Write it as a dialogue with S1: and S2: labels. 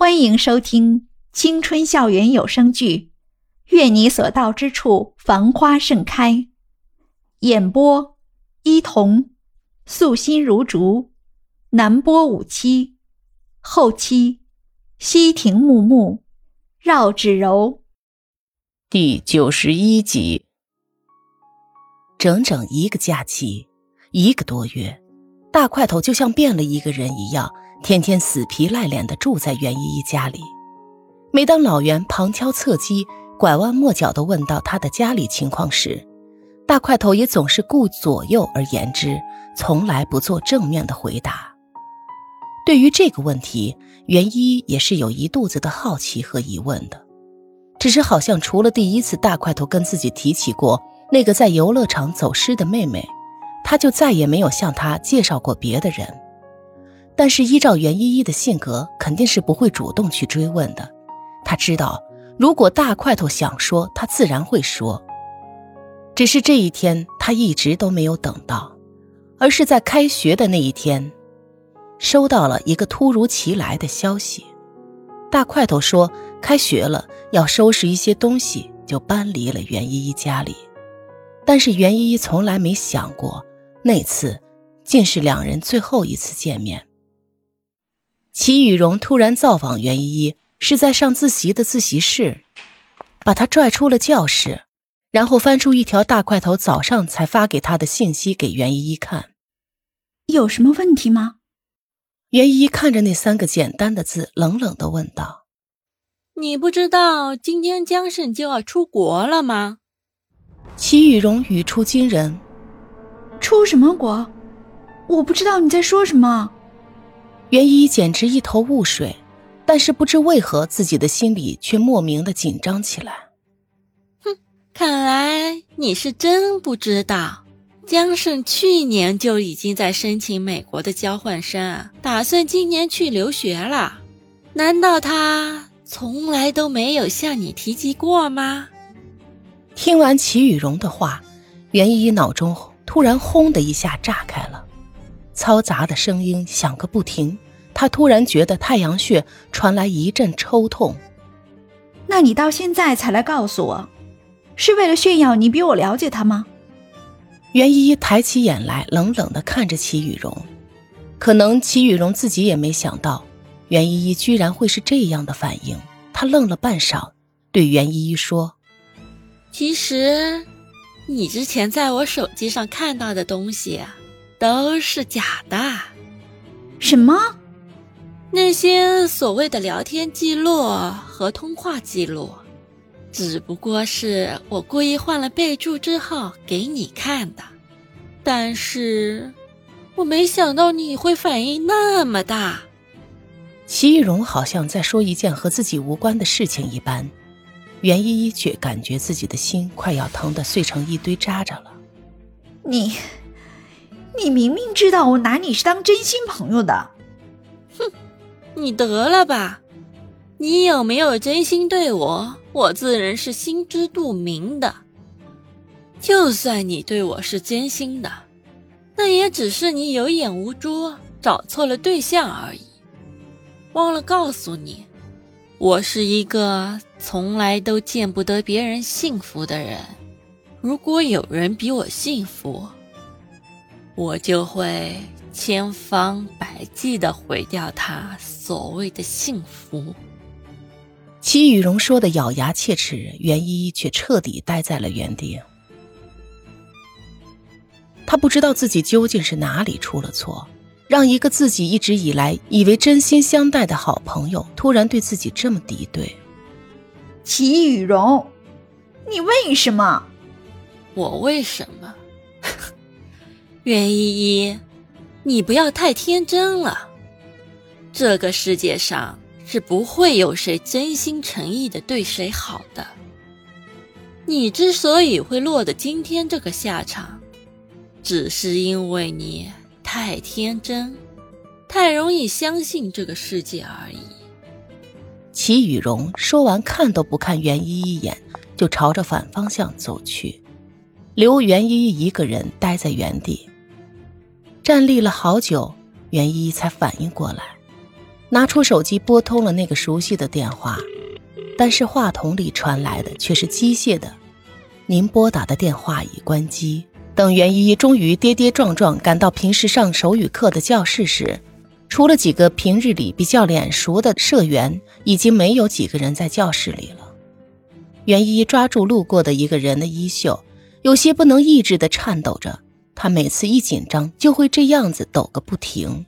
S1: 欢迎收听青春校园有声剧《愿你所到之处繁花盛开》，演播：伊童，素心如竹，南波五七，后期：西亭木木，绕指柔。
S2: 第九十一集，
S3: 整整一个假期，一个多月，大块头就像变了一个人一样。天天死皮赖脸的住在袁依依家里，每当老袁旁敲侧击、拐弯抹角的问到他的家里情况时，大块头也总是顾左右而言之，从来不做正面的回答。对于这个问题，袁依依也是有一肚子的好奇和疑问的，只是好像除了第一次大块头跟自己提起过那个在游乐场走失的妹妹，他就再也没有向他介绍过别的人。但是依照袁依依的性格，肯定是不会主动去追问的。他知道，如果大块头想说，他自然会说。只是这一天，他一直都没有等到，而是在开学的那一天，收到了一个突如其来的消息。大块头说开学了，要收拾一些东西，就搬离了袁依依家里。但是袁依依从来没想过，那次竟是两人最后一次见面。齐雨荣突然造访袁依依，是在上自习的自习室，把她拽出了教室，然后翻出一条大块头早上才发给他的信息给袁依依看。
S1: 有什么问题吗？
S3: 袁依依看着那三个简单的字，冷冷的问道：“
S4: 你不知道今天江胜就要出国了吗？”
S3: 齐雨荣语出惊人：“
S1: 出什么国？我不知道你在说什么。”
S3: 袁一简直一头雾水，但是不知为何自己的心里却莫名的紧张起来。
S4: 哼，看来你是真不知道，江胜去年就已经在申请美国的交换生，打算今年去留学了。难道他从来都没有向你提及过吗？
S3: 听完齐雨荣的话，袁一脑中突然轰的一下炸开了。嘈杂的声音响个不停，他突然觉得太阳穴传来一阵抽痛。
S1: 那你到现在才来告诉我，是为了炫耀你比我了解他吗？
S3: 袁依依抬起眼来，冷冷的看着齐雨荣。可能齐雨荣自己也没想到，袁依依居然会是这样的反应。他愣了半晌，对袁依依说：“
S4: 其实，你之前在我手机上看到的东西。”都是假的，
S1: 什么？
S4: 那些所谓的聊天记录和通话记录，只不过是我故意换了备注之后给你看的。但是，我没想到你会反应那么大。
S3: 齐玉荣好像在说一件和自己无关的事情一般，袁依依却感觉自己的心快要疼得碎成一堆渣渣了。
S1: 你。你明明知道我拿你是当真心朋友的，
S4: 哼，你得了吧！你有没有真心对我，我自然是心知肚明的。就算你对我是真心的，那也只是你有眼无珠，找错了对象而已。忘了告诉你，我是一个从来都见不得别人幸福的人。如果有人比我幸福，我就会千方百计的毁掉他所谓的幸福。
S3: 齐雨荣说的咬牙切齿，袁依依却彻底呆在了原地。他不知道自己究竟是哪里出了错，让一个自己一直以来以为真心相待的好朋友，突然对自己这么敌对。
S1: 齐雨荣，你为什么？
S4: 我为什么？袁依依，你不要太天真了。这个世界上是不会有谁真心诚意的对谁好的。你之所以会落得今天这个下场，只是因为你太天真，太容易相信这个世界而已。
S3: 齐雨荣说完，看都不看袁依依一眼，就朝着反方向走去，留袁依依一个人待在原地。站立了好久，袁依依才反应过来，拿出手机拨通了那个熟悉的电话，但是话筒里传来的却是机械的：“您拨打的电话已关机。”等袁依依终于跌跌撞撞赶到平时上手语课的教室时，除了几个平日里比较脸熟的社员，已经没有几个人在教室里了。袁依依抓住路过的一个人的衣袖，有些不能抑制地颤抖着。他每次一紧张就会这样子抖个不停。